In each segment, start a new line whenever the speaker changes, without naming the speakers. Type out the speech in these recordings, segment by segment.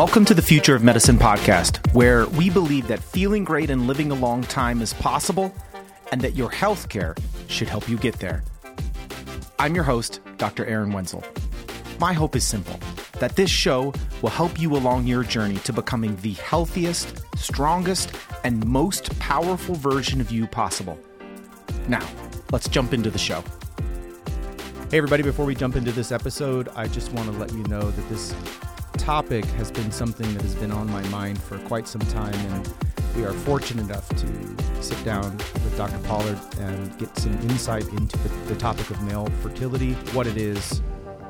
Welcome to the Future of Medicine podcast, where we believe that feeling great and living a long time is possible and that your healthcare should help you get there. I'm your host, Dr. Aaron Wenzel. My hope is simple that this show will help you along your journey to becoming the healthiest, strongest, and most powerful version of you possible. Now, let's jump into the show.
Hey, everybody, before we jump into this episode, I just want to let you know that this topic has been something that has been on my mind for quite some time, and we are fortunate enough to sit down with Dr. Pollard and get some insight into the, topic of male fertility, what it is,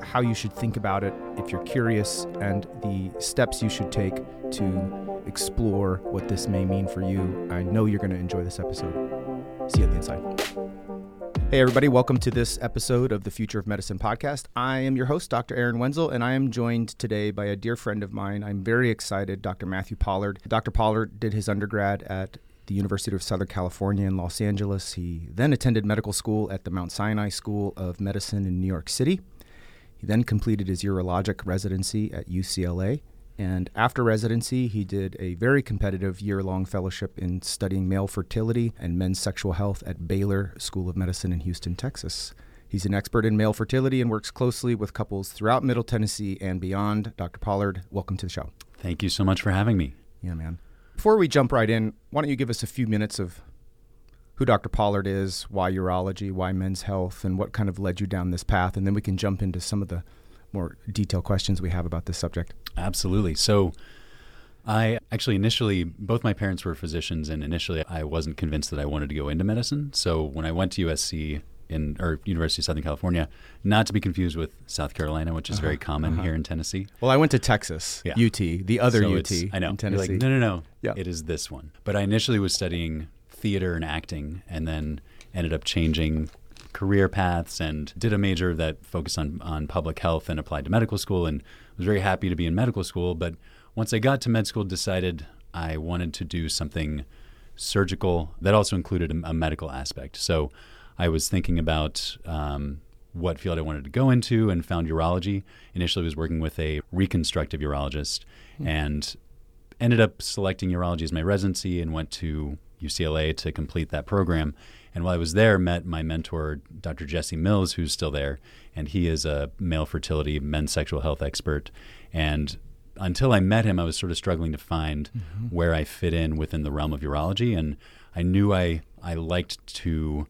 how you should think about it if you're curious, and the steps you should take to explore what this may mean for you. I know you're going to enjoy this episode. See you on the inside. Hey, everybody, welcome to this episode of the Future of Medicine podcast. I am your host, Dr. Aaron Wenzel, and I am joined today by a dear friend of mine. I'm very excited, Dr. Matthew Pollard. Dr. Pollard did his undergrad at the University of Southern California in Los Angeles. He then attended medical school at the Mount Sinai School of Medicine in New York City. He then completed his urologic residency at UCLA and after residency, he did a very competitive year long fellowship in studying male fertility and men's sexual health at Baylor School of Medicine in Houston, Texas. He's an expert in male fertility and works closely with couples throughout Middle Tennessee and beyond. Dr. Pollard, welcome to the show.
Thank you so much for having me.
Yeah, man. Before we jump right in, why don't you give us a few minutes of who Dr. Pollard is, why urology, why men's health, and what kind of led you down this path, and then we can jump into some of the more detailed questions we have about this subject.
Absolutely. So, I actually initially, both my parents were physicians, and initially I wasn't convinced that I wanted to go into medicine. So, when I went to USC, in or University of Southern California, not to be confused with South Carolina, which is uh-huh, very common uh-huh. here in Tennessee.
Well, I went to Texas, yeah. UT, the other so UT.
I know.
In Tennessee.
Like, no, no, no. Yeah. It is this one. But I initially was studying theater and acting, and then ended up changing career paths and did a major that focused on, on public health and applied to medical school and was very happy to be in medical school. But once I got to med school, decided I wanted to do something surgical that also included a, a medical aspect. So I was thinking about um, what field I wanted to go into and found urology. Initially, was working with a reconstructive urologist mm-hmm. and ended up selecting urology as my residency and went to UCLA to complete that program. And while I was there, met my mentor, Dr. Jesse Mills, who's still there, and he is a male fertility, men's sexual health expert. And until I met him, I was sort of struggling to find mm-hmm. where I fit in within the realm of urology. And I knew I, I liked to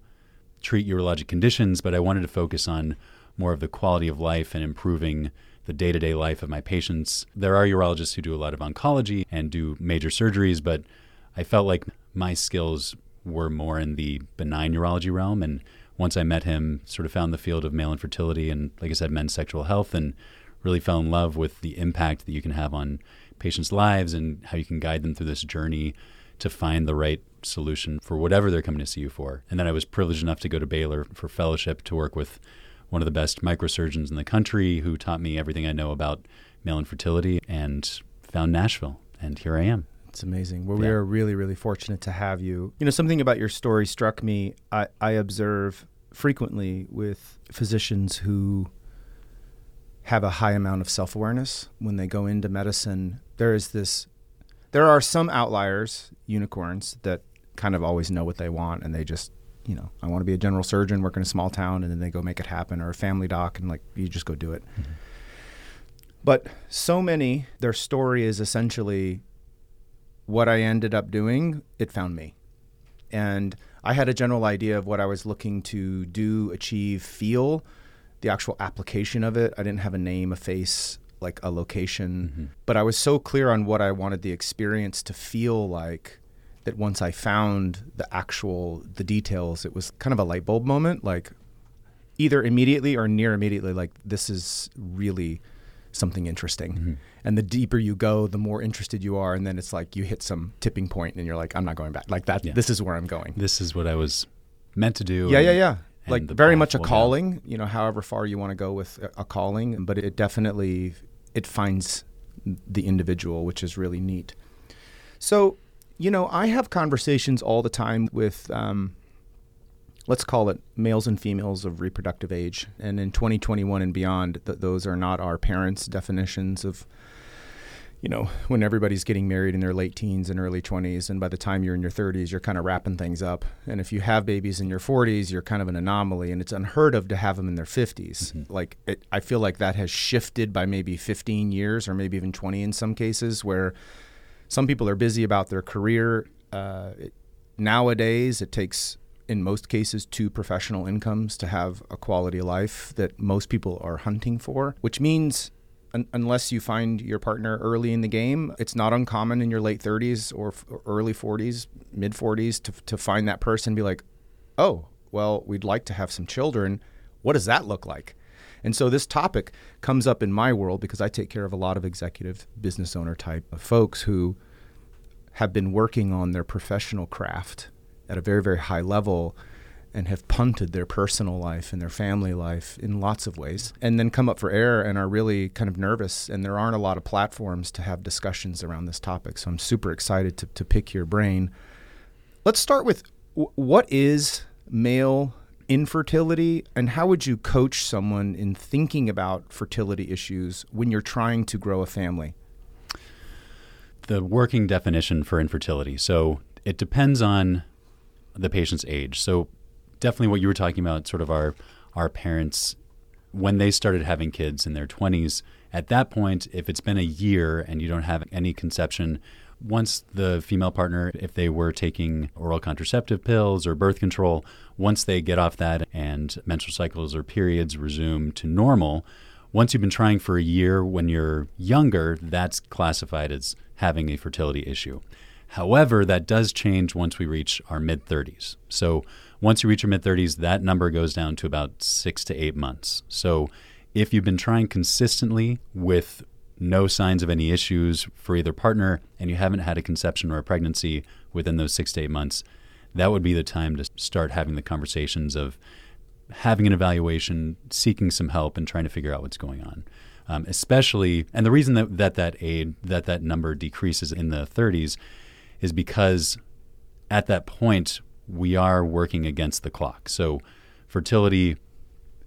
treat urologic conditions, but I wanted to focus on more of the quality of life and improving the day to day life of my patients. There are urologists who do a lot of oncology and do major surgeries, but I felt like my skills were more in the benign urology realm. And once I met him, sort of found the field of male infertility and, like I said, men's sexual health, and really fell in love with the impact that you can have on patients' lives and how you can guide them through this journey to find the right solution for whatever they're coming to see you for. And then I was privileged enough to go to Baylor for fellowship to work with one of the best microsurgeons in the country who taught me everything I know about male infertility and found Nashville. And here I am.
It's amazing. Well, yeah. we are really, really fortunate to have you. You know, something about your story struck me. I, I observe frequently with physicians who have a high amount of self awareness when they go into medicine. There is this, there are some outliers, unicorns, that kind of always know what they want and they just, you know, I want to be a general surgeon, work in a small town, and then they go make it happen, or a family doc, and like, you just go do it. Mm-hmm. But so many, their story is essentially what I ended up doing, it found me. And I had a general idea of what I was looking to do, achieve, feel. The actual application of it, I didn't have a name, a face, like a location, mm-hmm. but I was so clear on what I wanted the experience to feel like that once I found the actual the details, it was kind of a light bulb moment, like either immediately or near immediately, like this is really something interesting. Mm-hmm. And the deeper you go, the more interested you are. And then it's like you hit some tipping point and you're like, I'm not going back. Like that, yeah. this is where I'm going.
This is what I was meant to do.
Yeah, and, yeah, yeah. Like very much a calling, you know, however far you want to go with a, a calling, but it definitely, it finds the individual, which is really neat. So, you know, I have conversations all the time with um, let's call it males and females of reproductive age. And in 2021 and beyond, th- those are not our parents' definitions of you know, when everybody's getting married in their late teens and early 20s, and by the time you're in your 30s, you're kind of wrapping things up. And if you have babies in your 40s, you're kind of an anomaly, and it's unheard of to have them in their 50s. Mm-hmm. Like, it, I feel like that has shifted by maybe 15 years or maybe even 20 in some cases, where some people are busy about their career. Uh, it, nowadays, it takes in most cases two professional incomes to have a quality life that most people are hunting for, which means un- unless you find your partner early in the game, it's not uncommon in your late 30s or f- early 40s, mid 40s to, to find that person and be like, oh, well, we'd like to have some children. What does that look like? And so this topic comes up in my world because I take care of a lot of executive business owner type of folks who have been working on their professional craft at a very, very high level and have punted their personal life and their family life in lots of ways, and then come up for air and are really kind of nervous. And there aren't a lot of platforms to have discussions around this topic. So I'm super excited to, to pick your brain. Let's start with what is male infertility, and how would you coach someone in thinking about fertility issues when you're trying to grow a family?
The working definition for infertility. So it depends on the patient's age. So definitely what you were talking about, sort of our our parents when they started having kids in their 20s. At that point, if it's been a year and you don't have any conception, once the female partner, if they were taking oral contraceptive pills or birth control, once they get off that and menstrual cycles or periods resume to normal, once you've been trying for a year when you're younger, that's classified as having a fertility issue. However, that does change once we reach our mid 30s. So once you reach your mid 30s, that number goes down to about six to eight months. So if you've been trying consistently with no signs of any issues for either partner and you haven't had a conception or a pregnancy within those six to eight months, that would be the time to start having the conversations of having an evaluation, seeking some help, and trying to figure out what's going on. Um, especially, and the reason that, that that aid that that number decreases in the 30s is because at that point we are working against the clock. So fertility,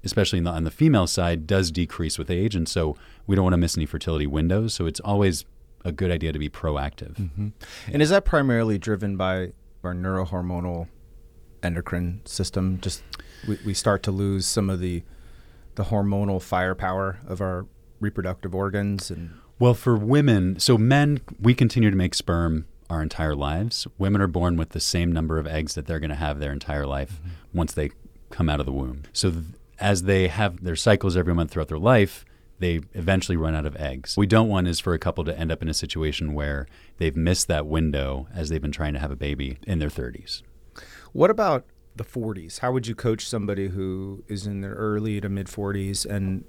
especially the, on the female side, does decrease with age, and so we don't want to miss any fertility windows. So it's always a good idea to be proactive.
Mm-hmm. And is that primarily driven by our neurohormonal endocrine system? Just we, we start to lose some of the the hormonal firepower of our reproductive organs and
well for women so men we continue to make sperm our entire lives. Women are born with the same number of eggs that they're going to have their entire life mm-hmm. once they come out of the womb. So th- as they have their cycles every month throughout their life, they eventually run out of eggs. What we don't want is for a couple to end up in a situation where they've missed that window as they've been trying to have a baby in their 30s.
What about the 40s? How would you coach somebody who is in their early to mid 40s and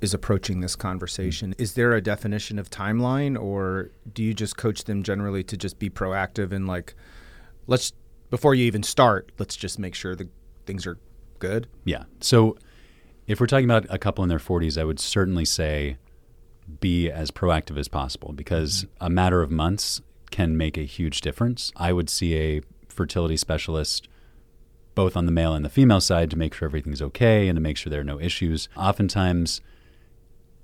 is approaching this conversation. Is there a definition of timeline, or do you just coach them generally to just be proactive and like, let's before you even start, let's just make sure the things are good?
Yeah. So if we're talking about a couple in their 40s, I would certainly say be as proactive as possible because a matter of months can make a huge difference. I would see a fertility specialist both on the male and the female side to make sure everything's okay and to make sure there are no issues. Oftentimes,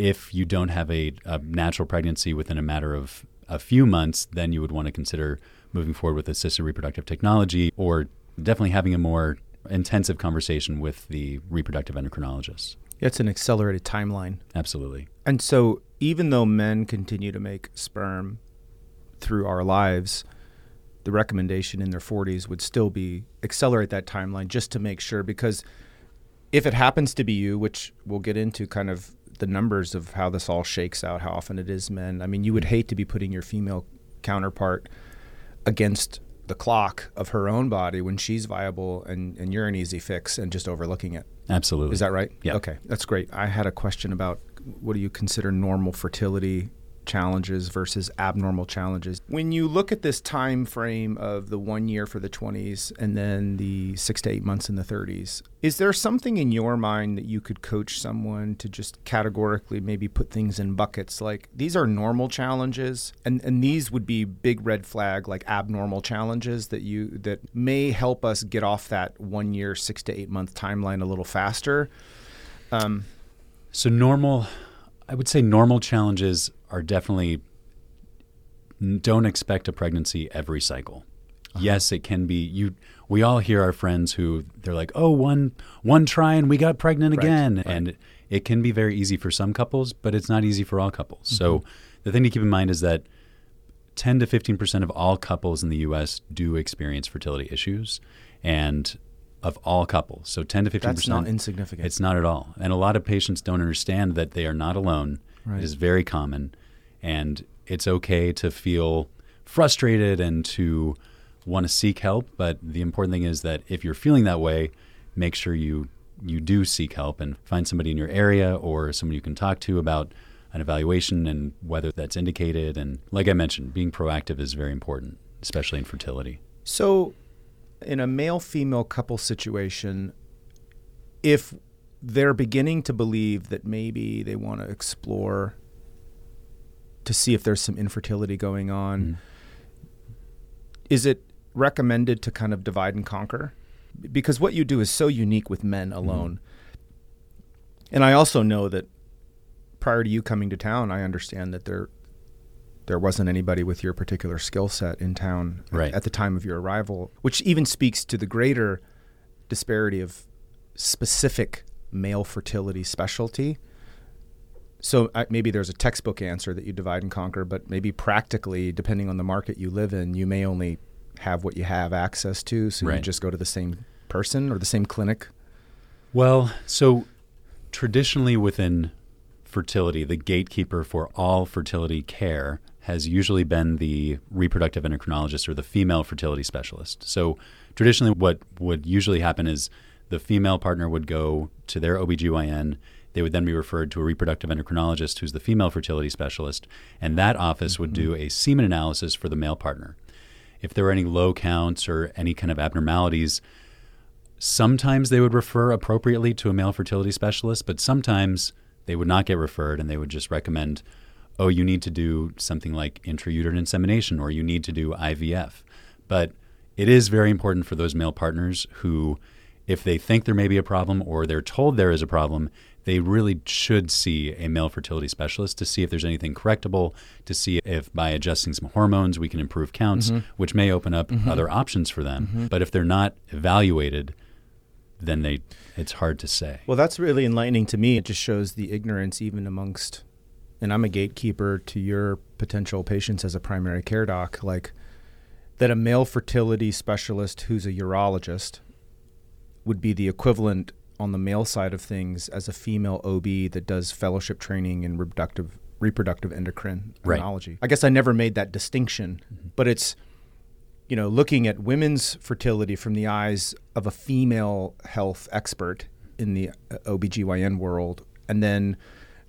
if you don't have a, a natural pregnancy within a matter of a few months, then you would want to consider moving forward with assisted reproductive technology or definitely having a more intensive conversation with the reproductive endocrinologist.
It's an accelerated timeline.
Absolutely.
And so, even though men continue to make sperm through our lives, the recommendation in their 40s would still be accelerate that timeline just to make sure because if it happens to be you, which we'll get into kind of the numbers of how this all shakes out, how often it is men. I mean, you would hate to be putting your female counterpart against the clock of her own body when she's viable and, and you're an easy fix and just overlooking it.
Absolutely.
Is that right?
Yeah.
Okay, that's great. I had a question about what do you consider normal fertility challenges versus abnormal challenges. When you look at this time frame of the one year for the 20s and then the six to eight months in the 30s, is there something in your mind that you could coach someone to just categorically maybe put things in buckets like these are normal challenges and, and these would be big red flag like abnormal challenges that you that may help us get off that one year, six to eight month timeline a little faster?
Um, so normal I would say normal challenges are definitely don't expect a pregnancy every cycle. Uh-huh. Yes, it can be. You. We all hear our friends who they're like, "Oh, one one try and we got pregnant
Right,
again,"
right.
and it can be very easy for some couples, but it's not easy for all couples. So mm-hmm. the thing to keep in mind is that 10 to 15 percent of all couples in the U.S. do experience fertility issues, and of all couples, so 10 to 15.
That's
percent.
not insignificant.
It's not at all. And a lot of patients don't understand that they are not alone.
Right.
It is very common. And it's okay to feel frustrated and to want to seek help. But the important thing is that if you're feeling that way, make sure you, you do seek help and find somebody in your area or someone you can talk to about an evaluation and whether that's indicated. And like I mentioned, being proactive is very important, especially in fertility.
So, in a male female couple situation, if they're beginning to believe that maybe they want to explore to see if there's some infertility going on,
Mm-hmm.
is it recommended to kind of divide and conquer? Because what you do is so unique with men alone. And I also know that prior to you coming to town, I understand that there there wasn't anybody with your particular skill set in town
Right.
at the time of your arrival, which even speaks to the greater disparity of specific male fertility specialty. So uh, maybe there's a textbook answer that you divide and conquer, but maybe practically, depending on the market you live in, you may only have what you have access to. So you just go to the same person or the same clinic.
Well, so traditionally within fertility, the gatekeeper for all fertility care has usually been the reproductive endocrinologist or the female fertility specialist. So traditionally, what would usually happen is the female partner would go to their OBGYN. They would then be referred to a reproductive endocrinologist who's the female fertility specialist, and that office would do mm-hmm. a semen analysis for the male partner. If there were any low counts or any kind of abnormalities, sometimes they would refer appropriately to a male fertility specialist, but sometimes they would not get referred and they would just recommend, oh, you need to do something like intrauterine insemination or you need to do IVF. But it is very important for those male partners who, if they think there may be a problem or they're told there is a problem, they really should see a male fertility specialist to see if there's anything correctable, to see if by adjusting some hormones we can improve counts, mm-hmm. which may open up mm-hmm. other options for them. Mm-hmm. But if they're not evaluated, then they it's hard to say.
Well, that's really enlightening to me. It just shows the ignorance even amongst, and I'm a gatekeeper to your potential patients as a primary care doc, like that a male fertility specialist who's a urologist would be the equivalent on the male side of things as a female OB that does fellowship training in reproductive reproductive endocrinology.
Right.
I guess I never made that distinction, but it's you know, looking at women's fertility from the eyes of a female health expert in the uh, OBGYN world, and then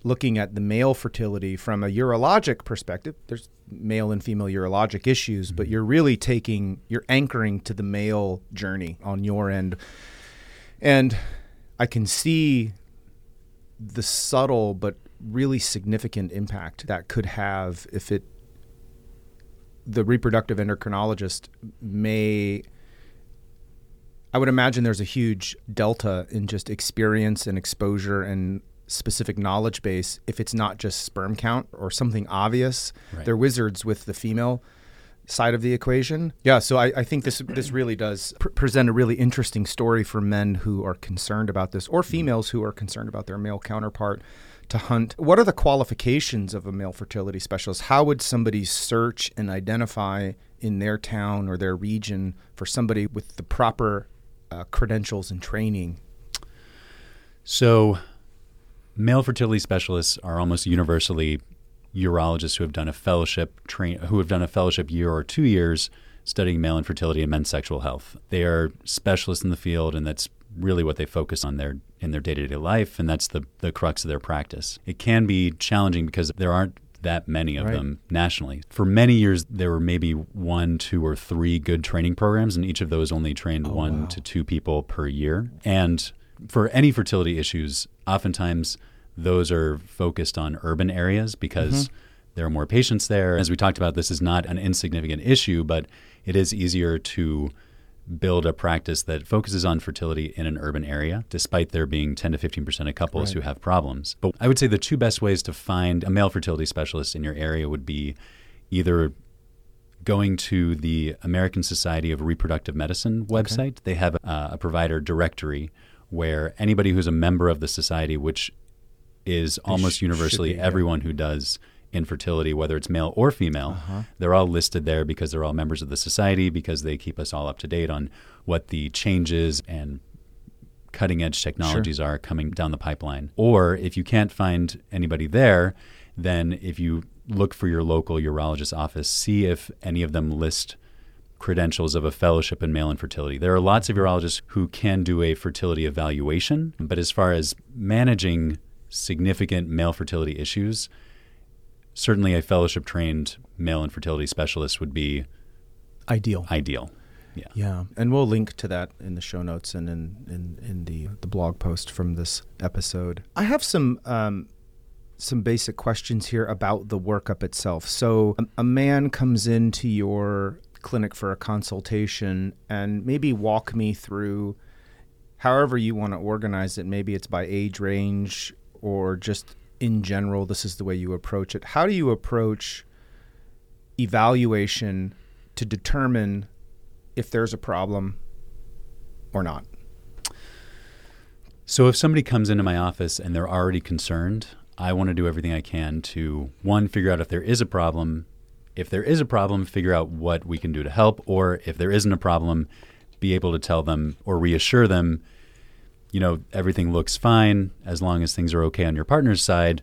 looking at the male fertility from a urologic perspective, there's male and female urologic issues, but you're really taking, you're anchoring to the male journey on your end. And I can see the subtle but really significant impact that could have if it the reproductive endocrinologist may I would imagine there's a huge delta in just experience and exposure and specific knowledge base if it's not just sperm count or something obvious.
Right.
They're wizards with the female side of the equation. Yeah, so I, I think this this really does pr- present a really interesting story for men who are concerned about this or females who are concerned about their male counterpart to hunt. What are the qualifications of a male fertility specialist? How would somebody search and identify in their town or their region for somebody with the proper uh, credentials and training?
So, male fertility specialists are almost universally urologists who have done a fellowship train who have done a fellowship year or two years studying male infertility and men's sexual health. They are specialists in the field, and that's really what they focus on their in their day to day life, and that's the the crux of their practice. It can be challenging because there aren't that many of
Right.
them nationally. For many years, there were maybe one, two, or three good training programs, and each of those only trained oh, one
wow.
to two people per year. And for any fertility issues, oftentimes those are focused on urban areas because mm-hmm. there are more patients there. As we talked about, this is not an insignificant issue, but it is easier to build a practice that focuses on fertility in an urban area, despite there being 10 to 15% of couples
Right.
who have problems. But I would say the two best ways to find a male fertility specialist in your area would be either going to the American Society of Reproductive Medicine website. They have a, a provider directory where anybody who's a member of the society, which is almost
sh-
universally
be, yeah.
everyone who does infertility, whether it's male or female,
Uh-huh.
they're all listed there because they're all members of the society because they keep us all up to date on what the changes and cutting edge technologies are coming down the pipeline. Or if you can't find anybody there, then if you look for your local urologist office, see if any of them list credentials of a fellowship in male infertility. There are lots of urologists who can do a fertility evaluation, but as far as managing significant male fertility issues, certainly a fellowship trained male infertility specialist would be
Ideal.
ideal. Yeah.
Yeah, and we'll link to that in the show notes and in in, in the the blog post from this episode. I have some um, some basic questions here about the workup itself. So, a, a man comes into your clinic for a consultation, and maybe walk me through however you want to organize it. Maybe it's by age range or just in general. This is the way you approach it. How do you approach evaluation to determine if there's a problem or not.
So if somebody comes into my office and they're already concerned, I want to do everything I can to one figure out if there is a problem. If there is a problem, figure out what we can do to help or if there isn't a problem, be able to tell them or reassure them, you know, everything looks fine as long as things are okay on your partner's side.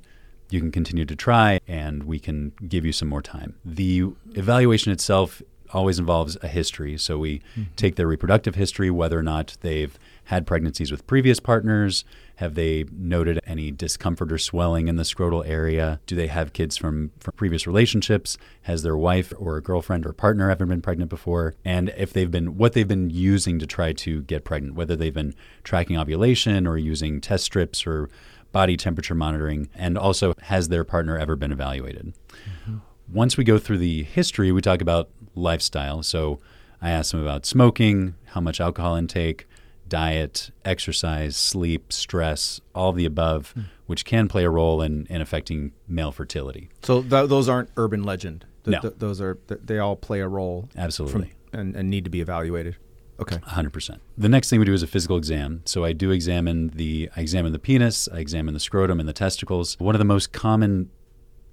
You can continue to try and we can give you some more time. The evaluation itself always involves a history. So we mm-hmm. take their reproductive history, whether or not they've had pregnancies with previous partners, have they noted any discomfort or swelling in the scrotal area? Do they have kids from, from previous relationships? Has their wife or a girlfriend or partner ever been pregnant before? And if they've been, what they've been using to try to get pregnant, whether they've been tracking ovulation or using test strips or body temperature monitoring, and also has their partner ever been evaluated? Mm-hmm. Once we go through the history, we talk about lifestyle. So I ask them about smoking, how much alcohol intake, diet, exercise, sleep, stress, all the above, hmm. which can play a role in, in affecting male fertility.
So th- those aren't urban legend. Th-
No.
th- those are th- they all play a role
Absolutely.
from, and, and need to be evaluated. Okay.
100%. The next thing we do is a physical exam. So I do examine the I examine the penis, I examine the scrotum and the testicles. One of the most common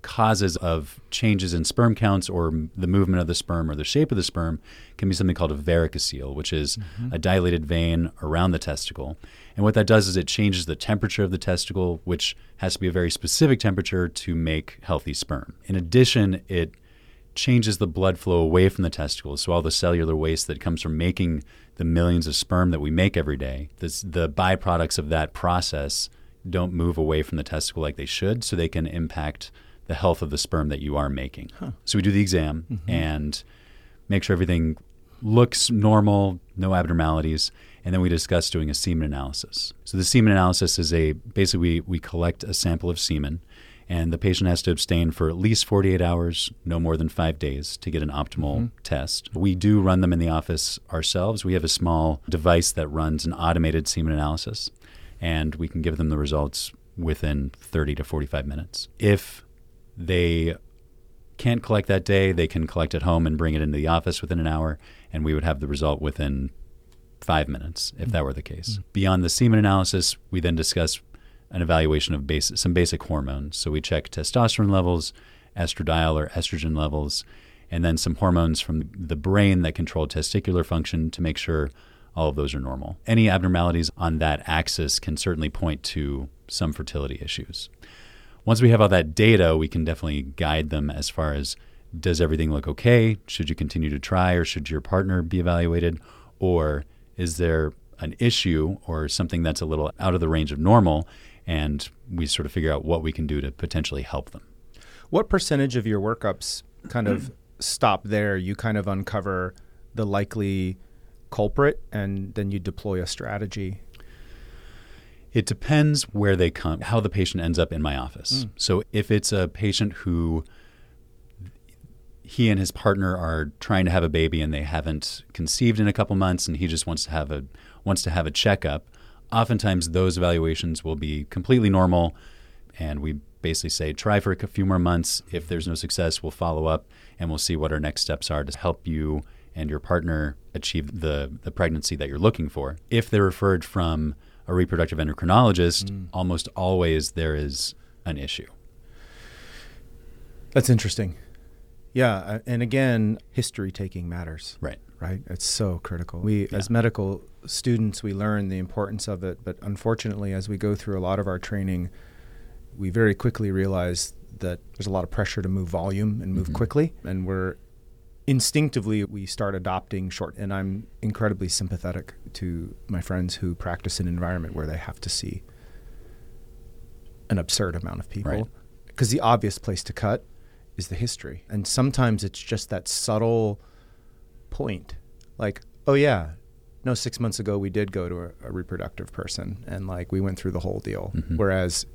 causes of changes in sperm counts or m- the movement of the sperm or the shape of the sperm can be something called a varicocele, which is mm-hmm. a dilated vein around the testicle. And what that does is it changes the temperature of the testicle, which has to be a very specific temperature to make healthy sperm. In addition, it changes the blood flow away from the testicles. So all the cellular waste that comes from making the millions of sperm that we make every day, this, the byproducts of that process don't move away from the testicle like they should, so they can impact the health of the sperm that you are making. So we do the exam mm-hmm. and make sure everything looks normal, no abnormalities, and then we discuss doing a semen analysis. So the semen analysis is a basically we, we collect a sample of semen and the patient has to abstain for at least 48 hours, no more than 5 days to get an optimal mm-hmm. test. We do run them in the office ourselves. We have a small device that runs an automated semen analysis and we can give them the results within 30 to 45 minutes. If they can't collect that day, they can collect at home and bring it into the office within an hour, and we would have the result within five minutes if that were the case. Mm-hmm. Beyond the semen analysis, we then discuss an evaluation of base, some basic hormones. So we check testosterone levels, estradiol or estrogen levels, and then some hormones from the brain that control testicular function to make sure all of those are normal. Any abnormalities on that axis can certainly point to some fertility issues once we have all that data, we can definitely guide them as far as does everything look okay? Should you continue to try, or should your partner be evaluated? Or is there an issue or something that's a little out of the range of normal? And we sort of figure out what we can do to potentially help them.
What percentage of your workups kind of stop there? You kind of uncover the likely culprit, and then you deploy a strategy.
It depends where they come, how the patient ends up in my office. Hmm. So if it's a patient who he and his partner are trying to have a baby and they haven't conceived in a couple months and he just wants to have a wants to have a checkup, oftentimes those evaluations will be completely normal And we basically say, try for a few more months. If there's no success, we'll follow up and we'll see what our next steps are to help you and your partner achieve the, the pregnancy that you're looking for. If they're referred from a reproductive endocrinologist, mm. almost always there is an issue.
That's interesting. Yeah, uh, and again, history taking matters.
Right.
Right. It's so critical. We yeah. as medical students we learn the importance of it, but unfortunately as we go through a lot of our training, we very quickly realize that there's a lot of pressure to move volume and move mm-hmm. quickly and we're instinctively we start adopting short and i'm incredibly sympathetic to my friends who practice in an environment where they have to see an absurd amount of people. Because right. the obvious place to cut is the history. And sometimes it's just that subtle point. Like oh yeah no six months ago we did go to a, a reproductive person and like we went through the whole deal. Mm-hmm. whereas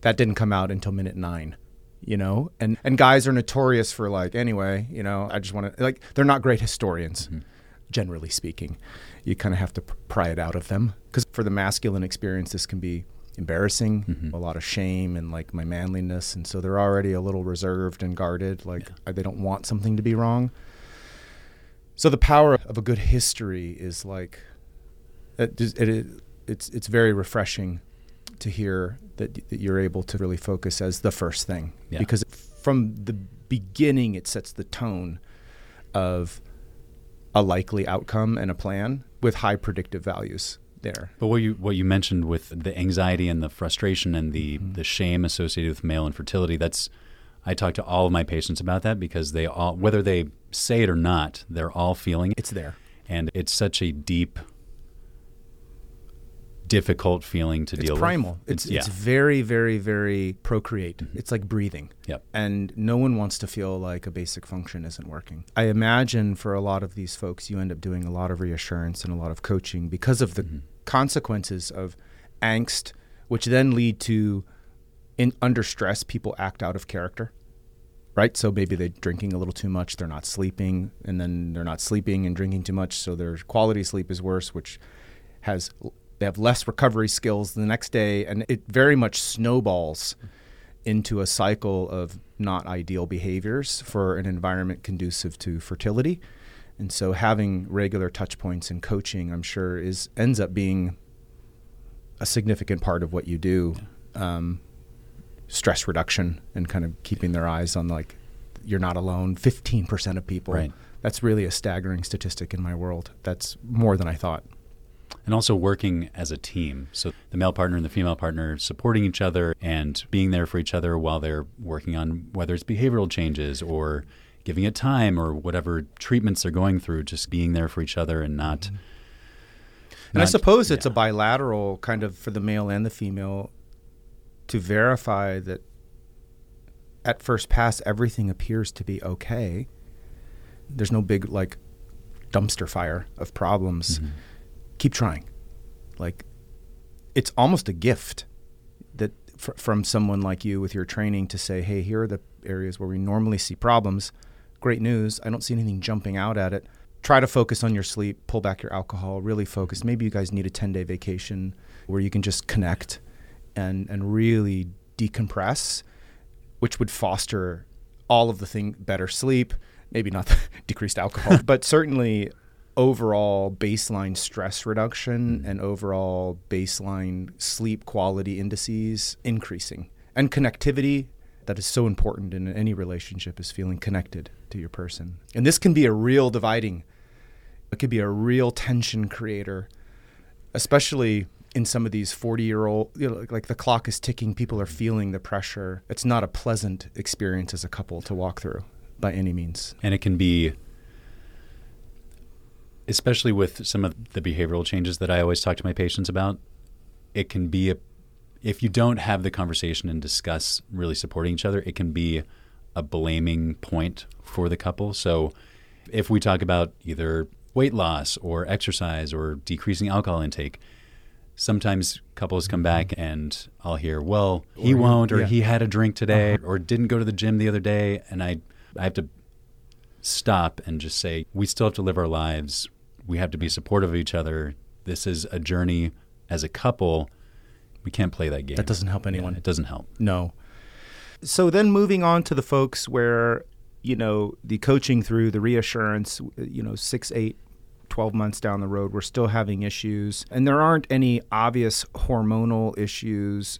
that didn't come out until minute nine you know and and guys are notorious for like anyway you know i just want to like they're not great historians mm-hmm. generally speaking you kind of have to pry it out of them because for the masculine experience this can be embarrassing mm-hmm. a lot of shame and like my manliness and so they're already a little reserved and guarded like yeah. they don't want something to be wrong so the power of a good history is like it, it, it it's it's very refreshing to hear that, that you're able to really focus as the first thing yeah. because from the beginning it sets the tone of a likely outcome and a plan with high predictive values there.
But what you what you mentioned with the anxiety and the frustration and the mm-hmm. the shame associated with male infertility, that's I talk to all of my patients about that because they all whether they say it or not, they're all feeling
it. It's there.
And it's such a deep difficult feeling to
it's
deal
primal.
with.
It's yeah. it's very very very procreate. Mm-hmm. It's like breathing.
Yep.
And no one wants to feel like a basic function isn't working. I imagine for a lot of these folks you end up doing a lot of reassurance and a lot of coaching because of the mm-hmm. consequences of angst which then lead to in under stress people act out of character. Right? So maybe they're drinking a little too much, they're not sleeping, and then they're not sleeping and drinking too much, so their quality sleep is worse, which has they have less recovery skills the next day, and it very much snowballs into a cycle of not ideal behaviors for an environment conducive to fertility. And so having regular touch points and coaching, I'm sure, is ends up being a significant part of what you do. Um, stress reduction and kind of keeping their eyes on like you're not alone. Fifteen percent of people.
Right.
That's really a staggering statistic in my world. That's more than I thought
and also working as a team. So the male partner and the female partner supporting each other and being there for each other while they're working on whether it's behavioral changes or giving it time or whatever treatments they're going through, just being there for each other and not. Mm-hmm.
And not, I suppose yeah. it's a bilateral kind of for the male and the female to verify that at first pass everything appears to be okay. There's no big like dumpster fire of problems. Mm-hmm keep trying. Like, it's almost a gift that fr- from someone like you with your training to say, hey, here are the areas where we normally see problems. Great news. I don't see anything jumping out at it. Try to focus on your sleep, pull back your alcohol, really focus. Maybe you guys need a 10 day vacation where you can just connect and, and really decompress, which would foster all of the thing better sleep, maybe not decreased alcohol, but certainly overall baseline stress reduction mm. and overall baseline sleep quality indices increasing. And connectivity that is so important in any relationship is feeling connected to your person. And this can be a real dividing, it could be a real tension creator, especially in some of these 40 year old, you know, like the clock is ticking, people are feeling the pressure. It's not a pleasant experience as a couple to walk through by any means.
And it can be especially with some of the behavioral changes that I always talk to my patients about, it can be a if you don't have the conversation and discuss really supporting each other, it can be a blaming point for the couple. So if we talk about either weight loss or exercise or decreasing alcohol intake, sometimes couples come back and I'll hear, well, he or, won't, or yeah. he had a drink today, uh-huh. or didn't go to the gym the other day. And I, I have to stop and just say, we still have to live our lives we have to be supportive of each other. This is a journey as a couple. we can't play that game.
That doesn't help
Yeah,
anyone.
it doesn't help.
No. So then moving on to the folks where, you know, the coaching through the reassurance, you know, six, eight, 12 months down the road, we're still having issues. And there aren't any obvious hormonal issues.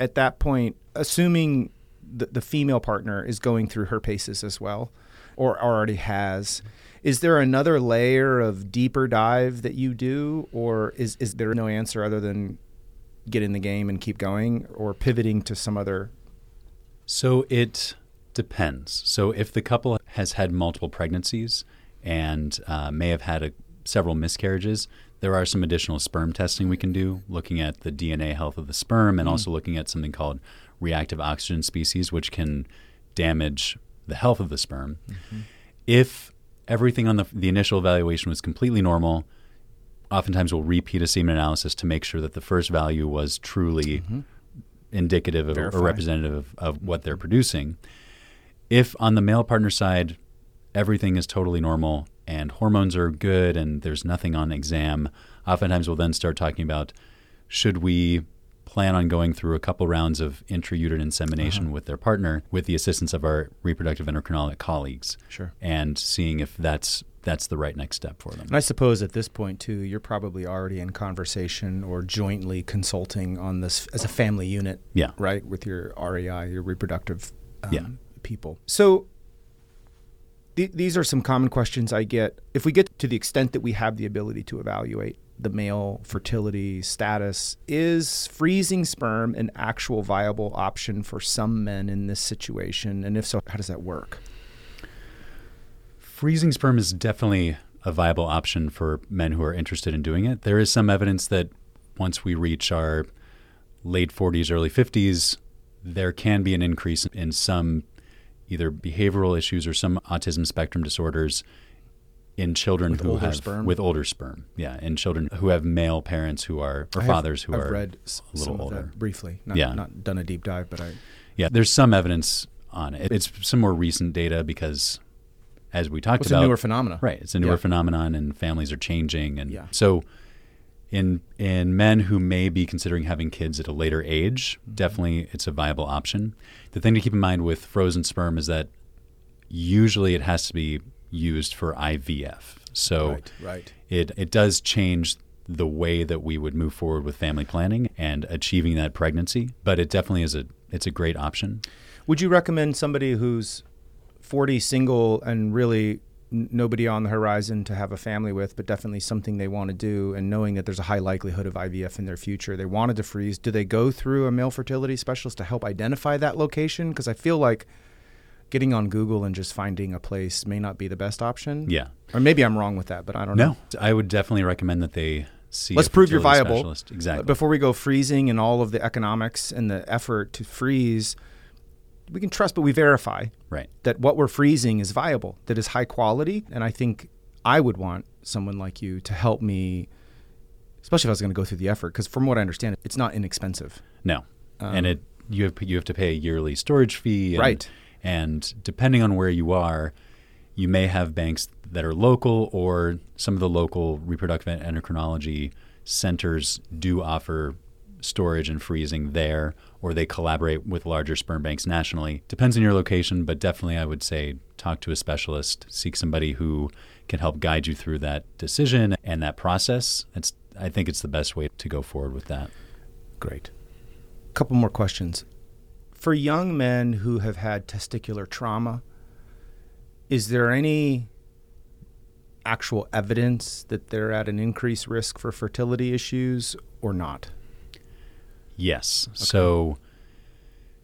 At that point, assuming the, the female partner is going through her paces as well, or already has, is there another layer of deeper dive that you do? Or is, is there no answer other than get in the game and keep going or pivoting to some other
So it depends. So if the couple has had multiple pregnancies and uh, may have had a, several miscarriages, there are some additional sperm testing we can do, looking at the DNA health of the sperm and also looking at something called reactive oxygen species, which can damage the health of the sperm. If everything on the, the initial evaluation was completely normal, oftentimes we'll repeat a semen analysis to make sure that the first value was truly mm-hmm. indicative of, or representative of, of what they're producing. If on the male partner side, everything is totally normal and hormones are good and there's nothing on exam, oftentimes we'll then start talking about should we plan on going through a couple rounds of intrauterine insemination with their partner with the assistance of our reproductive endocrinologic colleagues
Sure.
and seeing if that's that's the right next step for them.
And I suppose at this point too, you're probably already in conversation or jointly consulting on this as a family unit,
Yeah.
right, with your REI, your reproductive um,
Yeah.
people. So th- these are some common questions I get. If we get to the extent that we have the ability to evaluate the male fertility status, is freezing sperm an actual viable option for some men in this situation? And if so, how does that work?
Freezing sperm is definitely a viable option for men who are interested in doing it. There is some evidence that once we reach our late 40s, early 50s, there can be an increase in some either behavioral issues or some autism spectrum disorders in children
With
who
older
have
sperm?
with older sperm. Yeah, in children who have male parents who are or
I have-
fathers who
I've
are
read
a little
some of
older.
briefly. Not,
Yeah.
not done a deep dive, but I
Yeah, there's some evidence on it. It's some more recent data because as we talked
It's
about
a newer phenomena.
Right. It's a newer
Yeah.
phenomenon and families are changing and
Yeah.
so in in men who may be considering having kids at a later age,
Mm-hmm.
definitely it's a viable option. The thing to keep in mind with frozen sperm is that usually it has to be used for IVF. So
Right, right.
it it does change the way that we would move forward with family planning and achieving that pregnancy, but it definitely is a it's a great option.
Would you recommend somebody who's 40, single, and really nobody on the horizon to have a family with, but definitely something they want to do, and knowing that there's a high likelihood of IVF in their future, they wanted to freeze? Do they go through a male fertility specialist to help identify that location? Because I feel like getting on Google and just finding a place may not be the best option.
Yeah.
Or maybe I'm wrong with that, but I don't know.
No, I would definitely recommend that they see.
Let's prove you're viable.
specialist. Exactly.
Before we go freezing and all of the economics and the effort to freeze, we can trust, but we verify
right.
that what we're freezing is viable, that is high quality. And I think I would want someone like you to help me, especially if I was going to go through the effort, because from what I understand, it's not inexpensive.
No,
Um,
and it you have you have to pay a yearly storage fee. And,
Right.
And depending on where you are, you may have banks that are local, or some of the local reproductive endocrinology centers do offer storage and freezing there, or they collaborate with larger sperm banks nationally. Depends on your location, but definitely I would say talk to a specialist, seek somebody who can help guide you through that decision and that process. It's I think it's the best way to go forward with that.
Great. A couple more questions. For young men who have had testicular trauma, is there any actual evidence that they're at an increased risk for fertility issues or not?
Yes. So,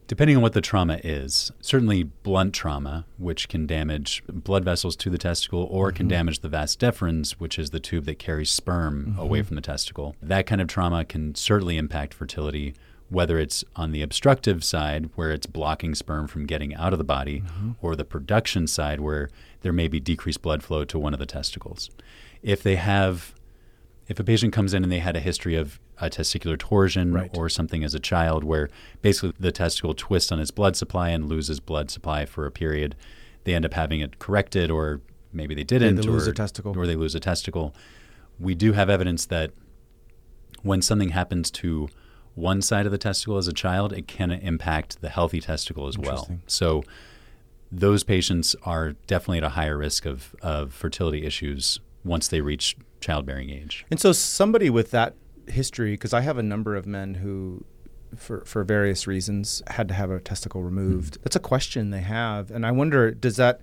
depending on what the trauma is, certainly blunt trauma, which can damage blood vessels to the testicle or can mm-hmm. damage the vas deferens, which is the tube that carries sperm mm-hmm. away from the testicle, that kind of trauma can certainly impact fertility. Whether it's on the obstructive side, where it's blocking sperm from getting out of the body, mm-hmm. or the production side, where there may be decreased blood flow to one of the testicles. If they have if a patient comes in and they had a history of a testicular torsion
Right.
or something as a child where basically the testicle twists on its blood supply and loses blood supply for a period, they end up having it corrected or maybe they didn't
lose
or,
a testicle.
or they lose a testicle. We do have evidence that when something happens to one side of the testicle as a child, it can impact the healthy testicle as well. So those patients are definitely at a higher risk of, of fertility issues once they reach childbearing age.
And so somebody with that history, because I have a number of men who, for for various reasons, had to have a testicle hmm. removed. That's a question they have, and I wonder, does that?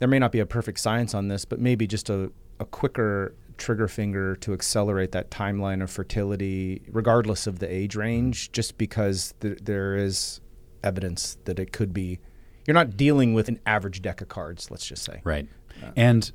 There may not be a perfect science on this, but maybe just a, a quicker trigger finger to accelerate that timeline of fertility, regardless of the age range, hmm. just because th- there is evidence that it could be. You're not dealing with an average deck of cards, let's just say.
Right. Uh. And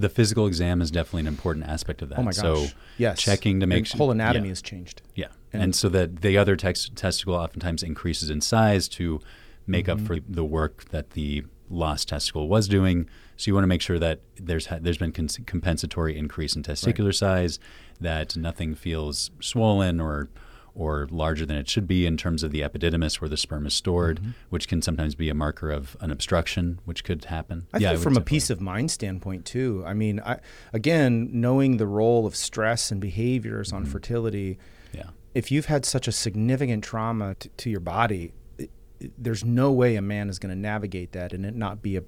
the physical exam is definitely an important aspect of that.
Oh my gosh.
So
yes.
checking to make sure
whole anatomy
yeah.
has changed.
Yeah,
And-
and, so that the other tex- testicle oftentimes increases in size to make
Mm-hmm.
up for the work that the lost testicle was doing. So you want to make sure that there's ha- there's been cons- compensatory increase in testicular size, that nothing feels swollen or or larger than it should be in terms of the epididymis where the sperm is stored,
Mm-hmm.
which can sometimes be a marker of an obstruction, which could happen.
I think from a peace of mind standpoint too. I mean, I, again, knowing the role of stress and behaviors on fertility,
yeah.
if you've had such a significant trauma to, to your body, it, it- there's no way a man is going to navigate that and it not be a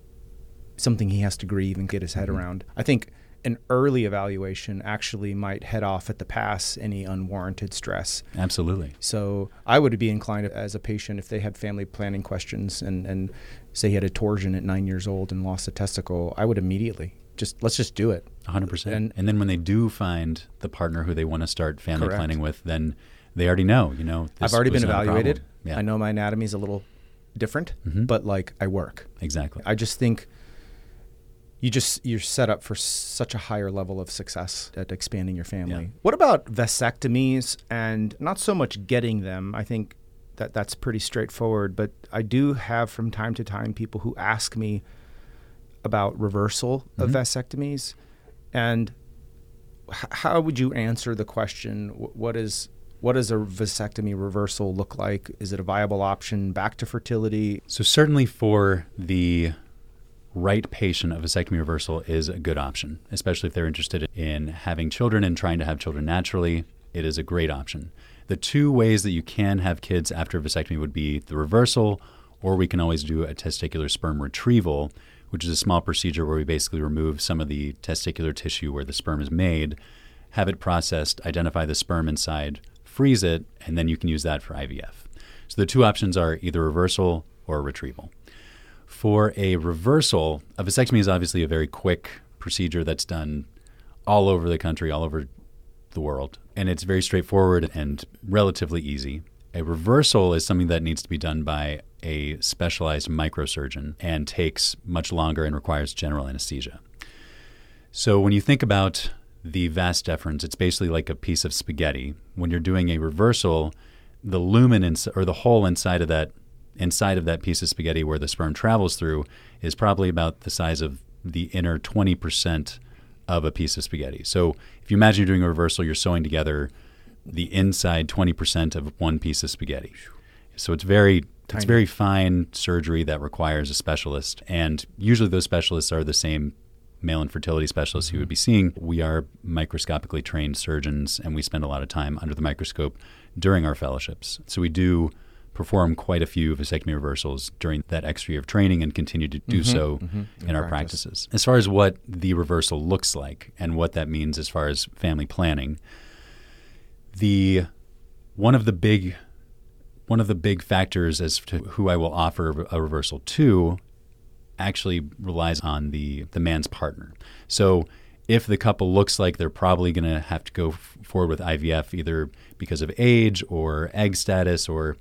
something he has to grieve and get his head around. I think an early evaluation actually might head off at the pass any unwarranted stress.
Absolutely.
So I would be inclined as a patient if they had family planning questions and, and say he had a torsion at nine years old and lost a testicle, I would immediately just let's just do it.
100%.
And-
And, then when they do find the partner who they want to start family
Correct.
planning with, then they already know, you know, this
I've already been
not a problem.
evaluated.
Yeah,
I know my anatomy is a little different, mm-hmm. but like I work.
exactly.
I just think you just you're set up for such a higher level of success at expanding your family.
Yeah.
What about vasectomies and not so much getting them? I think that that's pretty straightforward, but I do have from time to time people who ask me about reversal of mm-hmm. vasectomies and h- how would you answer the question what is what does a vasectomy reversal look like? Is it a viable option back to fertility?
So certainly for the right patient, a vasectomy reversal is a good option, especially if they're interested in having children and trying to have children naturally. It is a great option. The two ways that you can have kids after vasectomy would be the reversal, or we can always do a testicular sperm retrieval, which is a small procedure where we basically remove some of the testicular tissue where the sperm is made, have it processed, identify the sperm inside, freeze it, and then you can use that for IVF. So the two options are either reversal or retrieval. For a reversal, a vasectomy is obviously a very quick procedure that's done all over the country, all over the world, and it's very straightforward and relatively easy. A reversal is something that needs to be done by a specialized microsurgeon and takes much longer and requires general anesthesia. So when you think about the vas deferens, it's basically like a piece of spaghetti. When you're doing a reversal, the lumen ins- or the hole inside of that inside of that piece of spaghetti where the sperm travels through is probably about the size of the inner 20% of a piece of spaghetti. So if you imagine you're doing a reversal, you're sewing together the inside 20% of one piece of spaghetti. So it's very it's very fine surgery that requires a specialist, and usually those specialists are the same male infertility specialists you would be seeing. We are microscopically trained surgeons, and we spend a lot of time under the microscope during our fellowships. So we do perform quite a few vasectomy reversals during that extra year of training and continue to do mm-hmm. so mm-hmm. in,
In
our
practice.
practices. As far as what the reversal looks like and what that means as far as family planning, the one of the big one of the big factors as to who I will offer a reversal to actually relies on the the man's partner. So if the couple looks like they're probably going to have to go f- forward with IVF either because of age or egg status or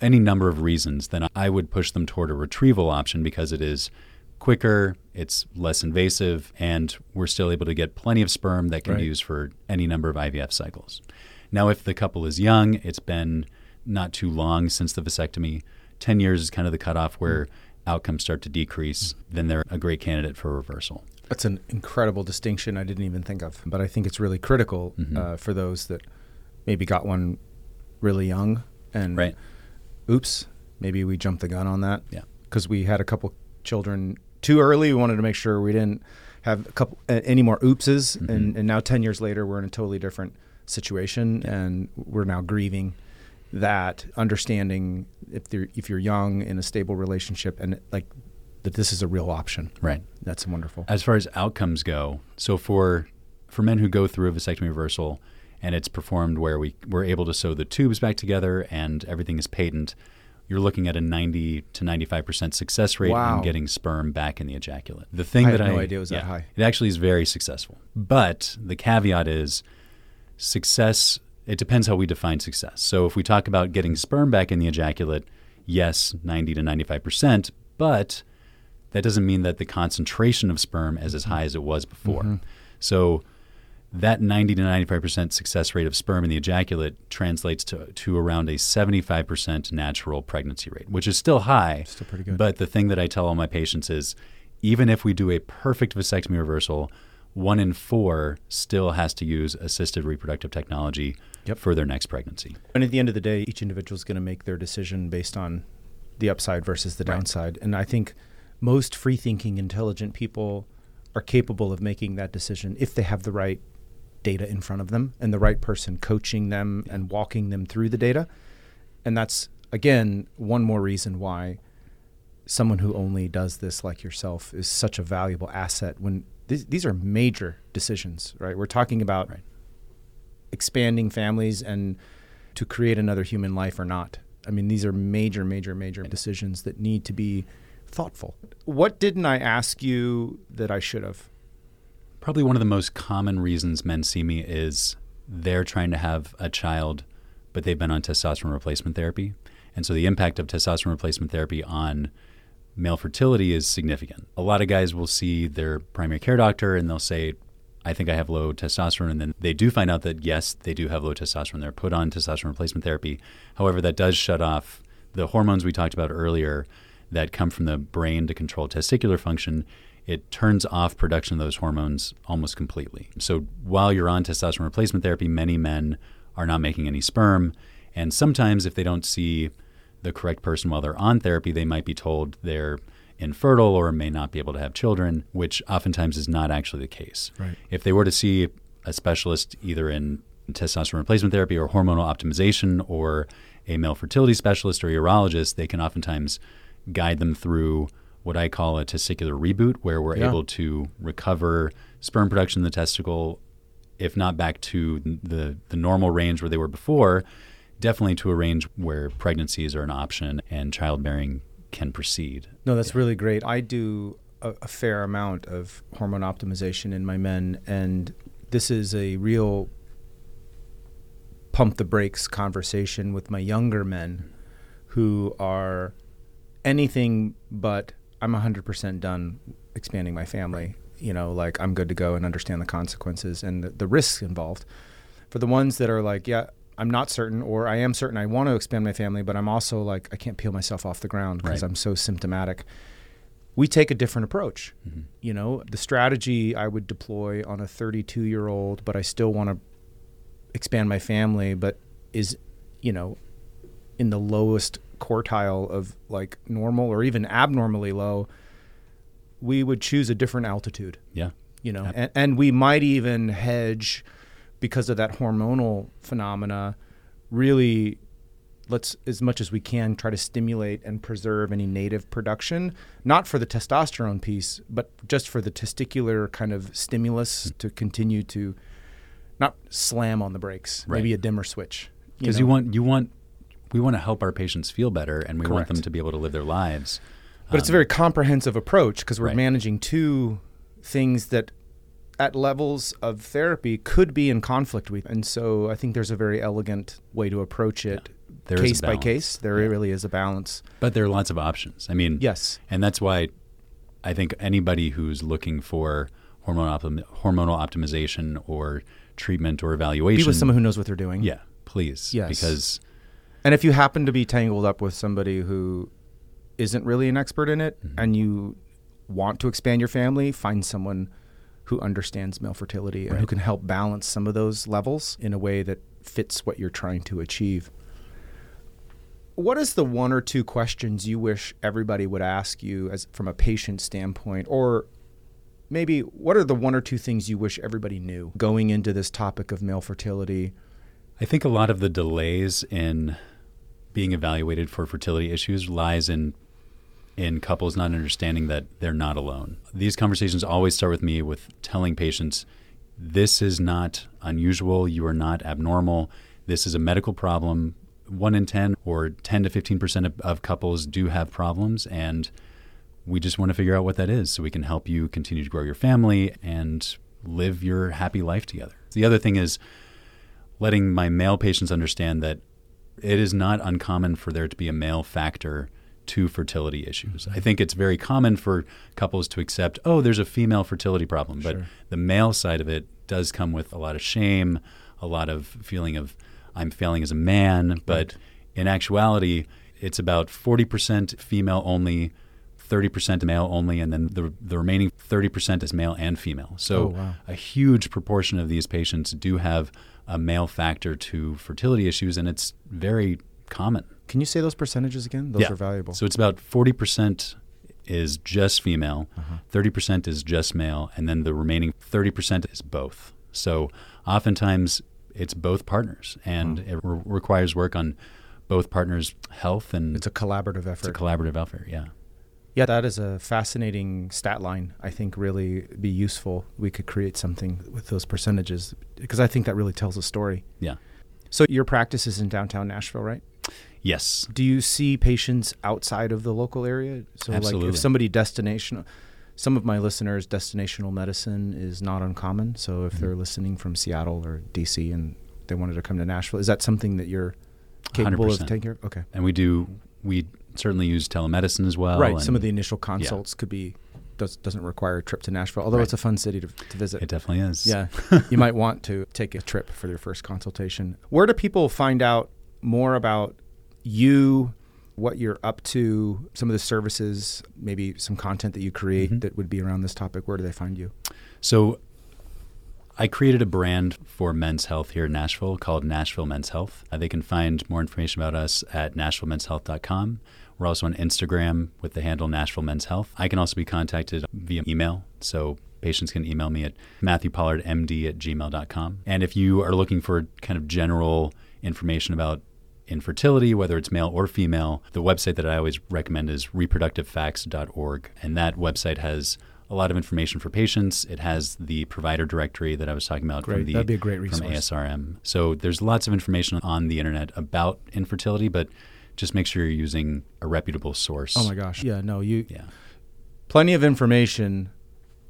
any number of reasons, then I would push them toward a retrieval option because it is quicker, it's less invasive, and we're still able to get plenty of sperm that can
Right.
be used for any number of IVF cycles. Now, if the couple is young, it's been not too long since the vasectomy. 10 years is kind of the cutoff where outcomes start to decrease, then they're a great candidate for reversal.
That's an incredible distinction I didn't even think of, but I think it's really critical
Mm-hmm.
uh, for those that maybe got one really young and
Right.
Oops, maybe we jumped the gun on that.
Yeah.
Because we had a couple children too early. We wanted to make sure we didn't have a couple uh, any more oopses,
Mm-hmm.
and, and now ten years later, we're in a totally different situation, and we're now grieving that, understanding if they're if you're young in a stable relationship, and like that this is a real option.
Right.
That's wonderful.
As far as outcomes go, so for for men who go through a vasectomy reversal and it's performed where we we're able to sew the tubes back together and everything is patent, you're looking at a 90 to 95 percent success rate
Wow.
in getting sperm back in the ejaculate. The thing
I
that
had
I
no idea was that high.
It actually is very successful, but the caveat is success. It depends how we define success. So if we talk about getting sperm back in the ejaculate, yes, 90 to 95 percent, but that doesn't mean that the concentration of sperm is as mm-hmm. high as it was before. Mm-hmm. So that 90 to 95% success rate of sperm in the ejaculate translates to, to around a 75% natural pregnancy rate, which is still high.
Still pretty good.
But the thing that I tell all my patients is even if we do a perfect vasectomy reversal, one in four still has to use assisted reproductive technology
Yep.
for their next pregnancy.
And at the end of the day, each individual is going to make their decision based on the upside versus the
Right.
downside. And I think most free thinking, intelligent people are capable of making that decision if they have the right data in front of them and the right person coaching them and walking them through the data. And that's, again, one more reason why someone who only does this like yourself is such a valuable asset when these, these are major decisions, right? We're talking about
Right.
expanding families and to create another human life or not. I mean, these are major, major, major decisions that need to be thoughtful. What didn't I ask you that I should have?
Probably one of the most common reasons men see me is they're trying to have a child, but they've been on testosterone replacement therapy. And so the impact of testosterone replacement therapy on male fertility is significant. A lot of guys will see their primary care doctor and they'll say, I think I have low testosterone. And then they do find out that, yes, they do have low testosterone. They're put on testosterone replacement therapy. However, that does shut off the hormones we talked about earlier that come from the brain to control testicular function. It turns off production of those hormones almost completely. So while you're on testosterone replacement therapy, many men are not making any sperm. And sometimes, if they don't see the correct person while they're on therapy, they might be told they're infertile or may not be able to have children, which oftentimes is not actually the case.
Right.
If they were to see a specialist either in testosterone replacement therapy or hormonal optimization or a male fertility specialist or urologist, they can oftentimes guide them through what I call a testicular reboot, where we're
Yeah.
able to recover sperm production in the testicle, if not back to the, the normal range where they were before, definitely to a range where pregnancies are an option and childbearing can proceed.
No, that's really great. I do a, a fair amount of hormone optimization in my men, and this is a real pump the brakes conversation with my younger men who are anything but I'm 100% done expanding my family. You know, like I'm good to go and understand the consequences and the, the risks involved. For the ones that are like, yeah, I'm not certain, or I am certain I want to expand my family, but I'm also like, I can't peel myself off the ground because
Right.
I'm so symptomatic. We take a different approach. Mm-hmm. You know, the strategy I would deploy on a 32 year old, but I still want to expand my family, but is, you know, in the lowest quartile of like normal or even abnormally low, we would choose a different altitude,
Yeah.
you know, and, and we might even hedge because of that hormonal phenomena. Really, let's as much as we can try to stimulate and preserve any native production, not for the testosterone piece, but just for the testicular kind of stimulus
Hmm.
to continue to not slam on the brakes,
Right.
maybe a dimmer switch.
Because
know?
you want you want we want to help our patients feel better and we want them to be able to live their lives.
But it's a very um, comprehensive approach because we're
Right.
managing two things that at levels of therapy could be in conflict with. And so I think there's a very elegant way to approach it
There is a
case by case. There
Yeah.
really is a balance.
But there are lots of options. I mean,
Yes.
and that's why I think anybody who's looking for hormonal optim- hormonal optimization or treatment or evaluation,
Be with someone who knows what they're doing.
yeah, please,
Yes.
because
And if you happen to be tangled up with somebody who isn't really an expert in it
Mm-hmm.
and you want to expand your family, find someone who understands male fertility and who can help balance some of those levels in a way that fits what you're trying to achieve. What is the one or two questions you wish everybody would ask you as from a patient standpoint or maybe what are the one or two things you wish everybody knew going into this topic of male fertility?
I think a lot of the delays in being evaluated for fertility issues lies in in couples not understanding that they're not alone. These conversations always start with me with telling patients this is not unusual, you are not abnormal. This is a medical problem. 1 in 10 or 10 to 15% of, of couples do have problems and we just want to figure out what that is so we can help you continue to grow your family and live your happy life together. The other thing is letting my male patients understand that it is not uncommon for there to be a male factor to fertility issues. Mm-hmm. I think it's very common for couples to accept, oh, there's a female fertility problem, but
Sure.
the male side of it does come with a lot of shame, a lot of feeling of I'm failing as a man, but in actuality, it's about 40% female only, 30% male only, and then the, the remaining 30% is male and female. So
Oh, wow.
a huge proportion of these patients do have a male factor to fertility issues, and it's very common.
Can you say those percentages again? Those are valuable.
So it's about 40% is just female,
Uh-huh.
30% is just male, and then the remaining 30% is both. So oftentimes it's both partners, and it re- requires work on both partners' health and
it's a collaborative effort.
it's a collaborative effort. Yeah.
Yeah, that is a fascinating stat line. I think really be useful. We could create something with those percentages because I think that really tells a story.
Yeah.
So your practice is in downtown Nashville, right?
Yes.
Do you see patients outside of the local area? So like
Absolutely.
if somebody destination some of my listeners destinational medicine is not uncommon. So if
Mm-hmm.
they're listening from Seattle or DC and they wanted to come to Nashville, is that something that you're capable of
100%.
taking care of? Okay.
And we do, we certainly use telemedicine as well.
right. Some of the initial consults could be does, doesn't require a trip to Nashville, although
Right.
it's a fun city to, to visit.
It definitely is.
Yeah, you might want to take a trip for your first consultation. Where do people find out more about you, what you're up to, some of the services, maybe some content that you create
Mm-hmm.
that would be around this topic? Where do they find you?
So I created a brand for men's health here in Nashville called Nashville Men's Health. Uh, they can find more information about us at nashvillemenshealth.com. We're also on Instagram with the handle Nashville Men's Health. I can also be contacted via email. So patients can email me at matthewpollardmd at gmail.com. And if you are looking for kind of general information about infertility, whether it's male or female, the website that I always recommend is reproductivefacts.org. And that website has a lot of information for patients. It has the provider directory that I was talking about
Great.
from the
That'd be a great resource. from.
ASRM. So there's lots of information on the internet about infertility, but just make sure you're using a reputable source.
Oh my gosh. Yeah, no, you
Yeah.
plenty of information.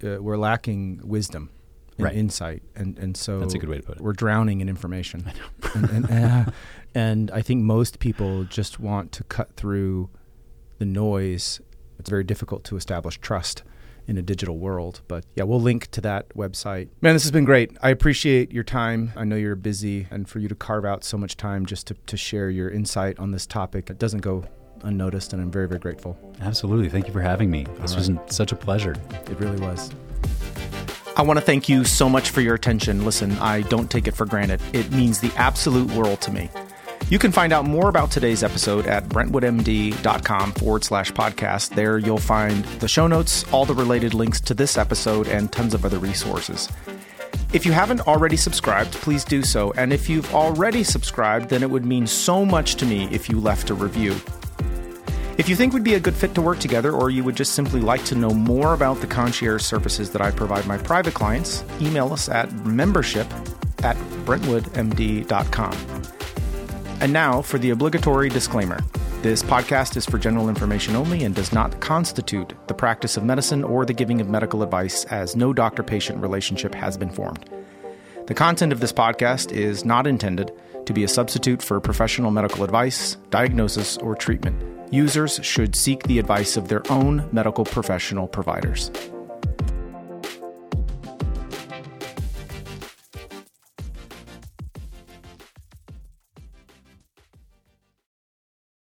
Uh, we're lacking wisdom and
Right.
insight, and and so
That's a good way to put it.
We're drowning in information, and, and, uh, and I think most people just want to cut through the noise. It's very difficult to establish trust in a digital world. But yeah, we'll link to that website. Man, this has been great. I appreciate your time. I know you're busy, and for you to carve out so much time just to, to share your insight on this topic, it doesn't go unnoticed, and I'm very, very grateful.
Absolutely. Thank you for having me. This
All
was such a pleasure.
It really was.
I want to thank you so much for your attention. Listen, I don't take it for granted. It means the absolute world to me. You can find out more about today's episode at brentwoodmd.com forward slash podcast. There you'll find the show notes, all the related links to this episode, and tons of other resources. If you haven't already subscribed, please do so. And if you've already subscribed, then it would mean so much to me if you left a review. If you think we'd be a good fit to work together, or you would just simply like to know more about the concierge services that I provide my private clients, email us at membership at brentwoodmd.com. And now for the obligatory disclaimer. This podcast is for general information only and does not constitute the practice of medicine or the giving of medical advice, as no doctor patient relationship has been formed. The content of this podcast is not intended to be a substitute for professional medical advice, diagnosis, or treatment. Users should seek the advice of their own medical professional providers.